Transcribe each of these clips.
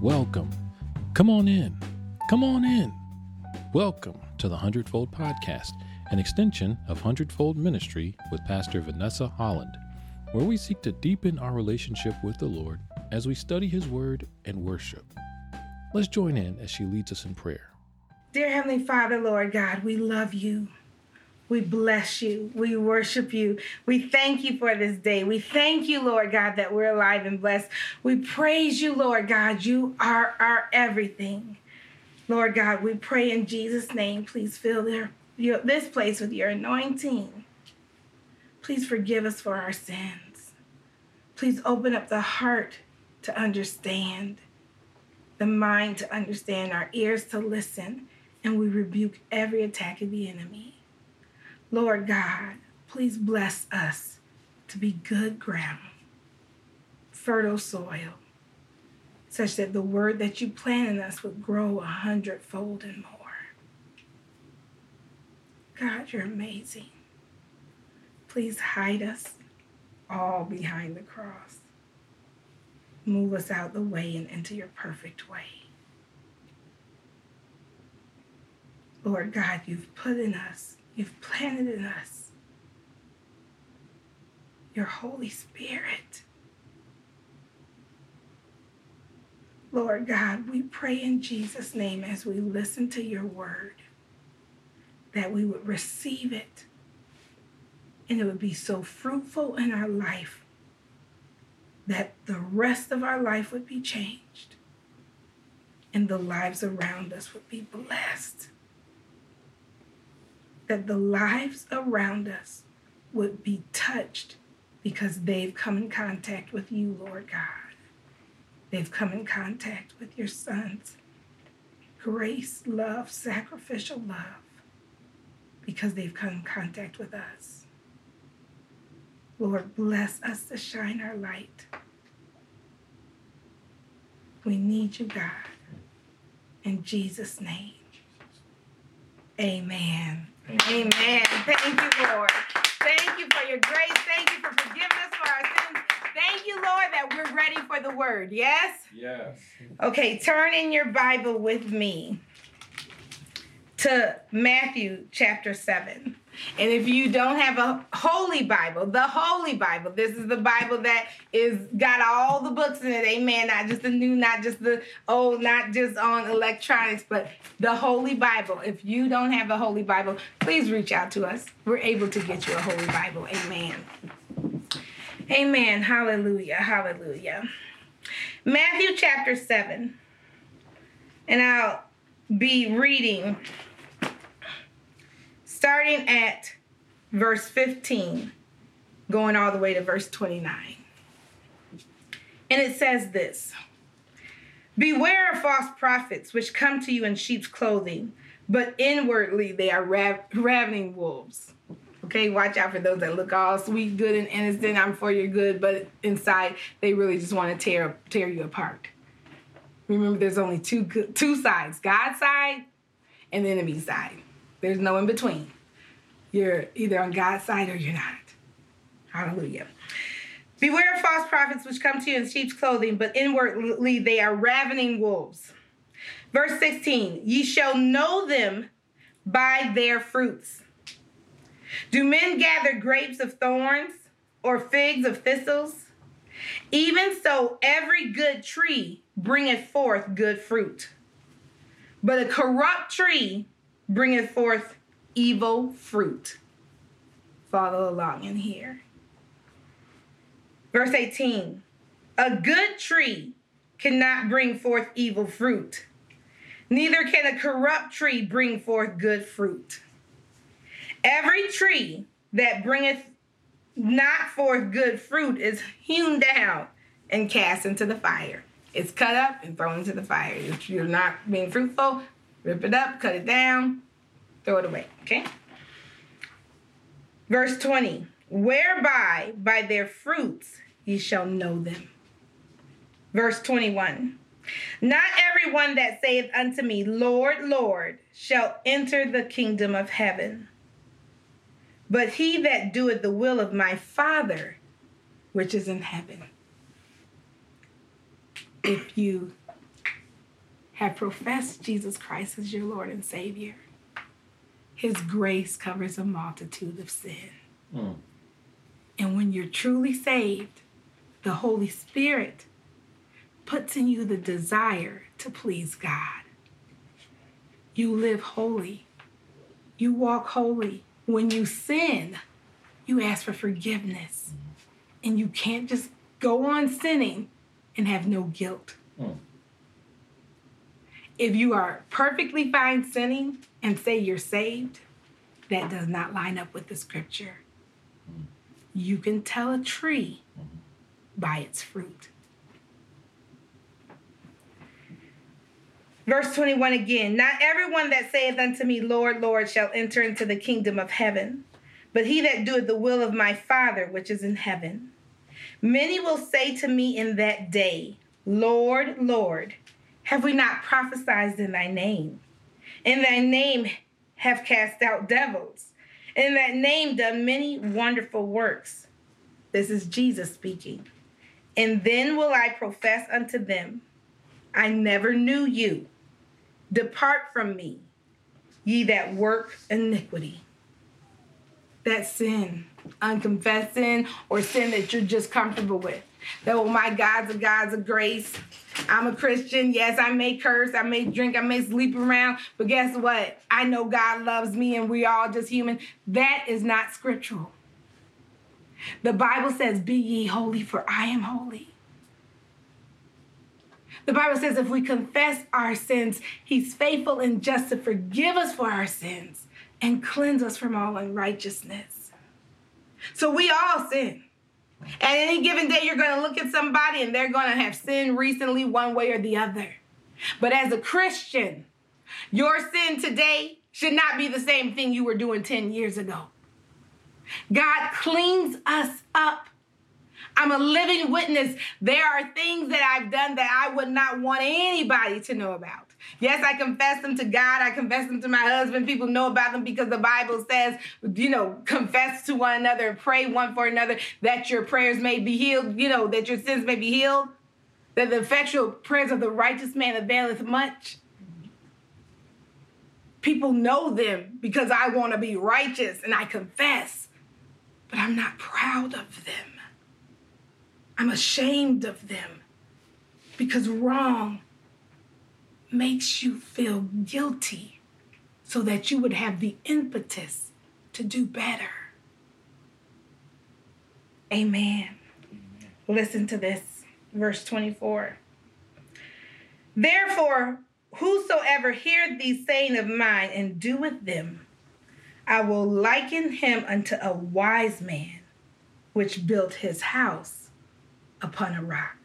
Welcome. Come on in. Come on in. Welcome to the Hundredfold Podcast, an extension of Hundredfold Ministry with Pastor Vanessa Holland, where we seek to deepen our relationship with the Lord as we study His Word and worship. Let's join in as she leads us in prayer. Dear Heavenly Father, Lord God, we love you. We bless you. We worship you. We thank you for this day. We thank you, Lord God, that we're alive and blessed. We praise you, Lord God. You are our everything. Lord God, we pray in Jesus' name, please fill their, your, this place with your anointing. Please forgive us for our sins. Please open up the heart to understand, the mind to understand, our ears to listen, and we rebuke every attack of the enemy. Lord God, please bless us to be good ground, fertile soil, such that the word that you plant in us would grow a hundredfold and more. God, you're amazing. Please hide us all behind the cross. Move us out the way and into your perfect way. Lord God, you've put in us You've planted in us your Holy Spirit. Lord God, we pray in Jesus' name as we listen to your word that we would receive it and it would be so fruitful in our life that the rest of our life would be changed and the lives around us would be blessed that the lives around us would be touched because they've come in contact with you, Lord God. They've come in contact with your sons. Grace, love, sacrificial love, because they've come in contact with us. Lord, bless us to shine our light. We need you, God. In Jesus' name, amen. Amen. Thank you, Lord. Thank you for your grace. Thank you for forgiveness for our sins. Thank you, Lord, that we're ready for the word. Yes? Yes. Okay, turn in your Bible with me to Matthew chapter 7. And if you don't have a holy Bible, the holy Bible, this is the Bible that is got all the books in it. Amen. Not just the new, not just the old, not just on electronics, but the holy Bible. If you don't have a holy Bible, please reach out to us. We're able to get you a holy Bible. Amen. Amen. Hallelujah. Hallelujah. Matthew chapter 7. And I'll be reading starting at verse 15, going all the way to verse 29. And it says this Beware of false prophets, which come to you in sheep's clothing, but inwardly they are rav- ravening wolves. Okay, watch out for those that look all sweet, good, and innocent. I'm for your good, but inside they really just want to tear tear you apart. Remember, there's only two two sides: God's side and the enemy's side. There's no in between. You're either on God's side or you're not. Hallelujah. Beware of false prophets which come to you in sheep's clothing, but inwardly they are ravening wolves. Verse 16 Ye shall know them by their fruits. Do men gather grapes of thorns or figs of thistles? Even so, every good tree bringeth forth good fruit, but a corrupt tree bringeth forth evil fruit. Follow along in here. Verse 18 A good tree cannot bring forth evil fruit, neither can a corrupt tree bring forth good fruit. Every tree that bringeth not forth good fruit is hewn down and cast into the fire. It's cut up and thrown into the fire. If you're not being fruitful, rip it up, cut it down, throw it away. Okay? Verse 20 Whereby by their fruits ye shall know them. Verse 21 Not everyone that saith unto me, Lord, Lord, shall enter the kingdom of heaven, but he that doeth the will of my Father which is in heaven. If you have professed Jesus Christ as your Lord and Savior, His grace covers a multitude of sin. Mm. And when you're truly saved, the Holy Spirit puts in you the desire to please God. You live holy. You walk holy. When you sin, you ask for forgiveness. And you can't just go on sinning and have no guilt. Mm. If you are perfectly fine sinning and say you're saved, that does not line up with the scripture. You can tell a tree by its fruit. Verse 21 again Not everyone that saith unto me, Lord, Lord, shall enter into the kingdom of heaven, but he that doeth the will of my Father which is in heaven. Many will say to me in that day, Lord, Lord, have we not prophesied in thy name? In thy name have cast out devils. In that name done many wonderful works. This is Jesus speaking. And then will I profess unto them, I never knew you. Depart from me, ye that work iniquity. That sin unconfessed sin or sin that you're just comfortable with. That, oh, my God's a God's of grace. I'm a Christian. Yes, I may curse, I may drink, I may sleep around, but guess what? I know God loves me and we all just human. That is not scriptural. The Bible says, Be ye holy, for I am holy. The Bible says, if we confess our sins, He's faithful and just to forgive us for our sins and cleanse us from all unrighteousness. So we all sin. At any given day, you're going to look at somebody and they're going to have sinned recently, one way or the other. But as a Christian, your sin today should not be the same thing you were doing 10 years ago. God cleans us up. I'm a living witness. There are things that I've done that I would not want anybody to know about. Yes, I confess them to God. I confess them to my husband. People know about them because the Bible says, you know, confess to one another pray one for another that your prayers may be healed, you know, that your sins may be healed. That the effectual prayers of the righteous man availeth much. People know them because I want to be righteous and I confess, but I'm not proud of them. I'm ashamed of them because wrong makes you feel guilty so that you would have the impetus to do better. Amen. Amen. Listen to this, verse 24. Therefore, whosoever heareth these saying of mine and doeth them, I will liken him unto a wise man which built his house upon a rock.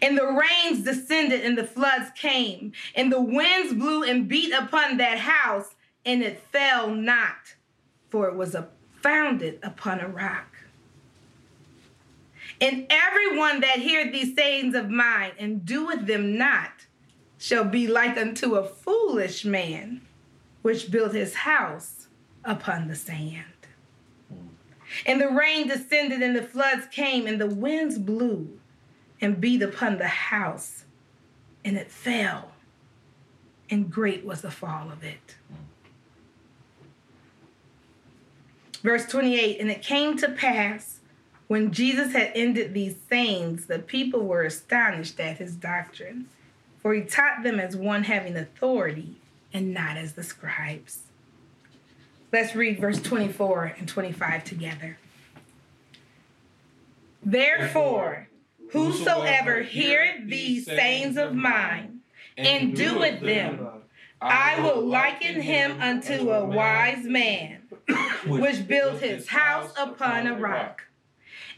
And the rains descended, and the floods came, and the winds blew and beat upon that house, and it fell not, for it was founded upon a rock. And everyone that heareth these sayings of mine and doeth them not shall be like unto a foolish man which built his house upon the sand. And the rain descended, and the floods came, and the winds blew and beat upon the house, and it fell, and great was the fall of it. Verse 28 And it came to pass when Jesus had ended these sayings, the people were astonished at his doctrine, for he taught them as one having authority and not as the scribes. Let's read verse 24 and 25 together. Therefore, Whosoever heareth these sayings of mine and doeth them, I will liken him unto a wise man which built his house upon a rock.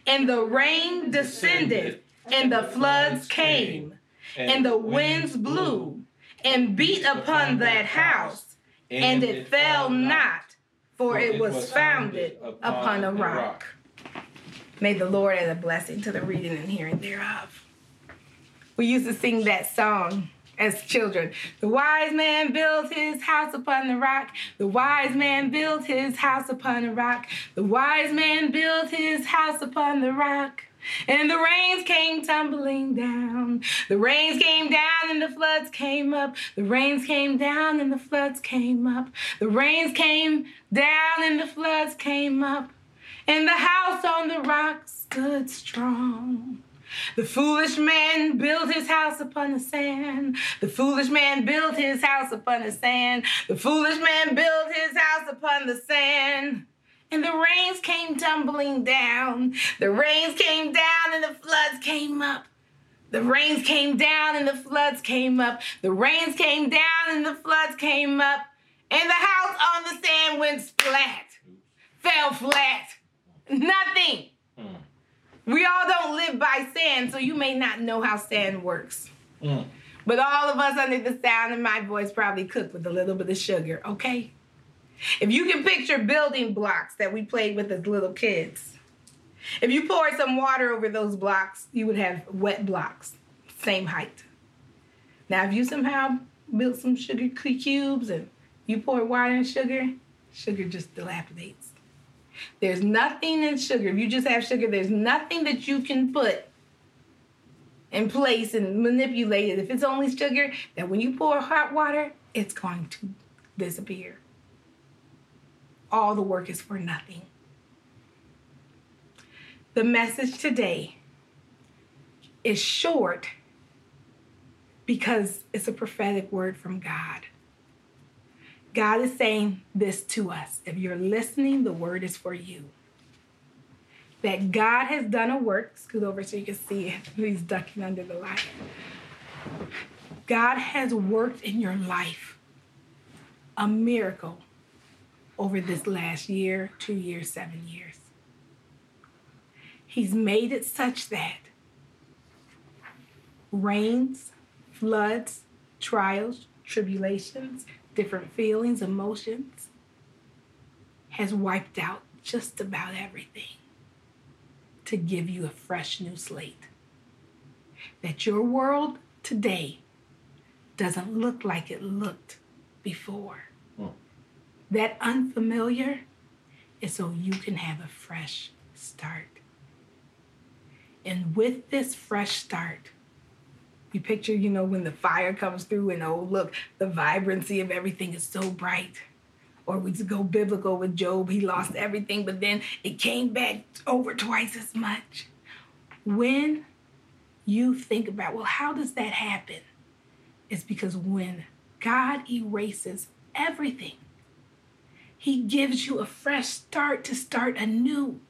And the rain descended, and the floods came, and the winds blew and beat upon that house, and it fell not, for it was founded upon a rock. May the Lord add a blessing to the reading and hearing thereof. We used to sing that song as children. The wise man built his house upon the rock. The wise man built his house upon the rock. The wise man built his house upon the rock. And the rains came tumbling down. The rains came down and the floods came up. The rains came down and the floods came up. The rains came down and the floods came up. And the house on the rock stood strong. The foolish man built his house upon the sand. The foolish man built his house upon the sand. The foolish man built his house upon the sand. And the rains came tumbling down. The rains came down and the floods came up. The rains came down and the floods came up. The rains came down and the floods came up. And the house on the sand went splat, fell flat. Nothing. Mm. We all don't live by sand, so you may not know how sand works. Mm. But all of us under the sound of my voice probably cook with a little bit of sugar, okay? If you can picture building blocks that we played with as little kids, if you poured some water over those blocks, you would have wet blocks, same height. Now, if you somehow built some sugar cubes and you pour water and sugar, sugar just dilapidates. There's nothing in sugar. If you just have sugar, there's nothing that you can put in place and manipulate it. If it's only sugar, that when you pour hot water, it's going to disappear all the work is for nothing. The message today is short because it's a prophetic word from God. God is saying this to us. If you're listening, the word is for you. That God has done a work, scoot over so you can see it. He's ducking under the light. God has worked in your life a miracle over this last year, two years, seven years. He's made it such that rains, floods, trials, tribulations, different feelings, emotions has wiped out just about everything to give you a fresh new slate. That your world today doesn't look like it looked before hmm. that unfamiliar is so you can have a fresh start. And with this fresh start, you picture, you know, when the fire comes through and oh, look, the vibrancy of everything is so bright. Or we just go biblical with Job, he lost everything, but then it came back over twice as much. When you think about, well, how does that happen? It's because when God erases everything, he gives you a fresh start to start anew.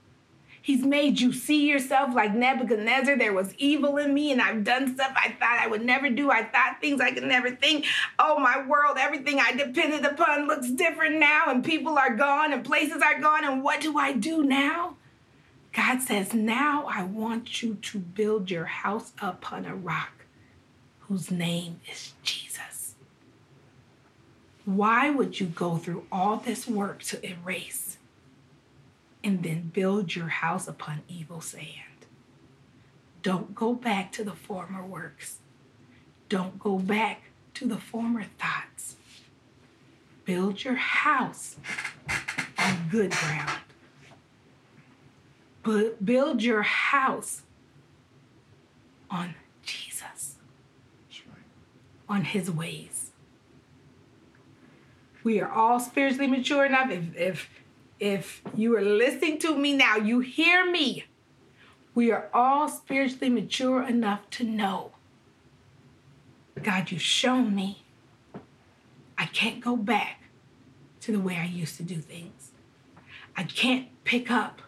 He's made you see yourself like Nebuchadnezzar. There was evil in me, and I've done stuff I thought I would never do. I thought things I could never think. Oh, my world, everything I depended upon looks different now, and people are gone, and places are gone, and what do I do now? God says, Now I want you to build your house upon a rock whose name is Jesus. Why would you go through all this work to erase and then build your house upon evil sand? Don't go back to the former works. Don't go back to the former thoughts. Build your house on good ground. But build your house on Jesus, on his ways we are all spiritually mature enough. If if if you are listening to me now, you hear me. We are all spiritually mature enough to know. God, you've shown me I can't go back to the way I used to do things. I can't pick up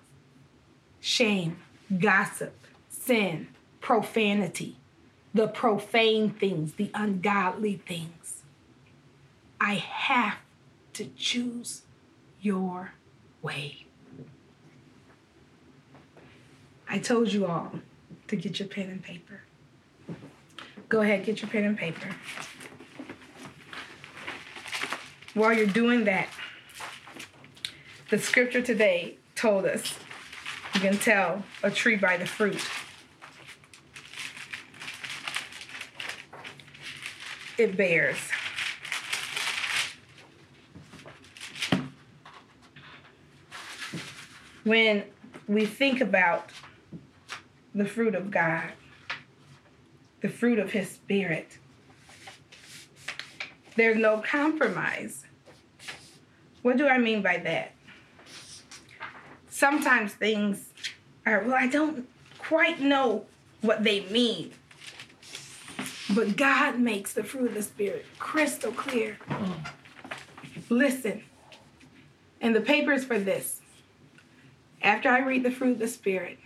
shame, gossip, sin, profanity, the profane things, the ungodly things. I have to choose your way. I told you all to get your pen and paper. Go ahead, get your pen and paper. While you're doing that, the scripture today told us you can tell a tree by the fruit. It bears. When we think about the fruit of God, the fruit of His Spirit. There's no compromise. What do I mean by that? Sometimes things are, well, I don't quite know what they mean. But God makes the fruit of the Spirit crystal clear. Mm. Listen, and the papers for this. After I read the fruit of the Spirit,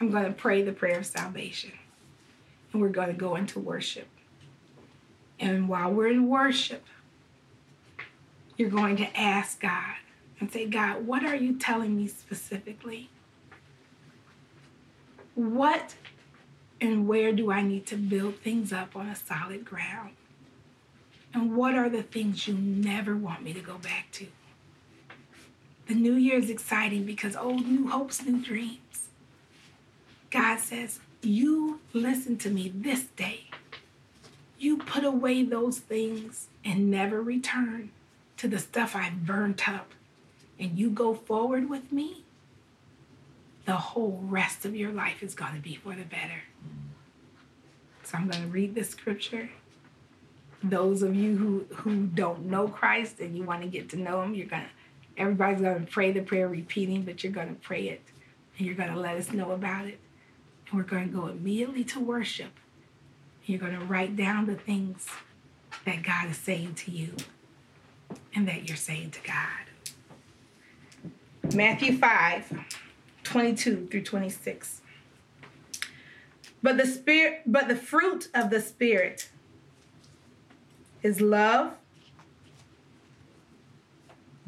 I'm going to pray the prayer of salvation. And we're going to go into worship. And while we're in worship, you're going to ask God and say, God, what are you telling me specifically? What and where do I need to build things up on a solid ground? And what are the things you never want me to go back to? The new year is exciting because old new hopes, new dreams. God says, You listen to me this day. You put away those things and never return to the stuff I've burnt up, and you go forward with me. The whole rest of your life is going to be for the better. So I'm going to read this scripture those of you who who don't know Christ and you want to get to know him, you're gonna everybody's gonna pray the prayer repeating, but you're gonna pray it and you're gonna let us know about it. And we're gonna go immediately to worship. You're gonna write down the things that God is saying to you and that you're saying to God. Matthew 5, 22 through 26. But the spirit, but the fruit of the spirit is love,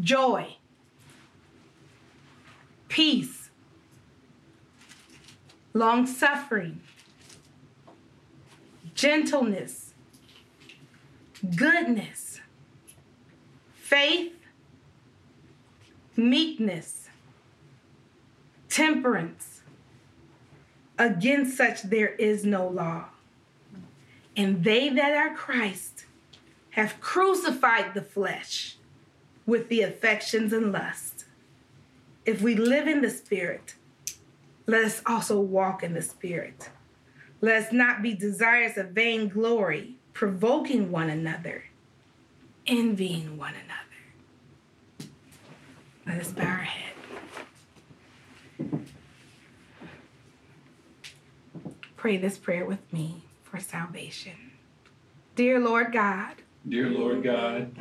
joy, peace, long suffering, gentleness, goodness, faith, meekness, temperance. Against such there is no law. And they that are Christ have crucified the flesh with the affections and lusts. If we live in the Spirit, let us also walk in the Spirit. Let us not be desirous of vainglory, provoking one another, envying one another. Let us bow our head. Pray this prayer with me for salvation. Dear Lord God, Dear Lord God,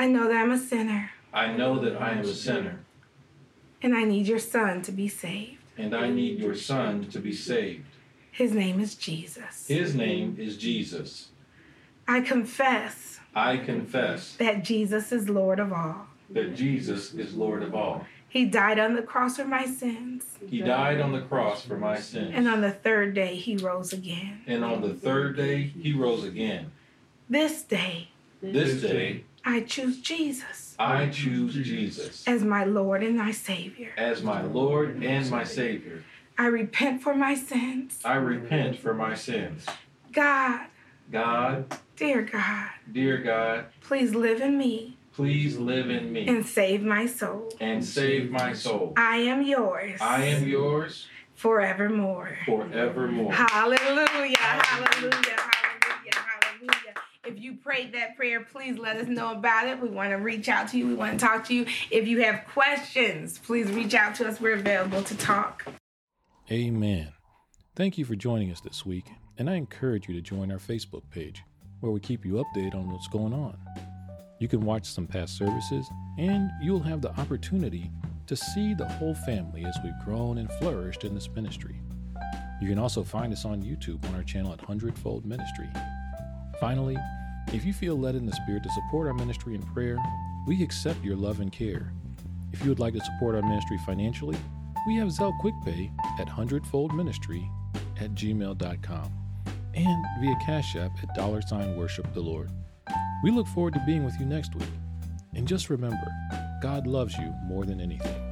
I know that I'm a sinner I know that I am a sinner, and I need your Son to be saved. and I need your Son to be saved. His name is Jesus. His name is Jesus. I confess I confess that Jesus is Lord of all. that Jesus is Lord of all. He died on the cross for my sins, He died on the cross for my sins. and on the third day he rose again. and on the third day he rose again. This day This day I choose Jesus I choose Jesus as my Lord and my Savior. as my Lord and my Savior. I repent for my sins. I repent for my sins. God, God, dear God, dear God, please live in me please live in me and save my soul. and save my soul. I am yours I am yours forevermore. forevermore. Hallelujah, hallelujah. If you prayed that prayer, please let us know about it. We want to reach out to you. We want to talk to you. If you have questions, please reach out to us. We're available to talk. Amen. Thank you for joining us this week, and I encourage you to join our Facebook page where we keep you updated on what's going on. You can watch some past services, and you'll have the opportunity to see the whole family as we've grown and flourished in this ministry. You can also find us on YouTube on our channel at Hundredfold Ministry. Finally, if you feel led in the Spirit to support our ministry in prayer, we accept your love and care. If you would like to support our ministry financially, we have Zelle QuickPay at hundredfoldministry at gmail.com and via Cash App at dollar sign worship the Lord. We look forward to being with you next week. And just remember, God loves you more than anything.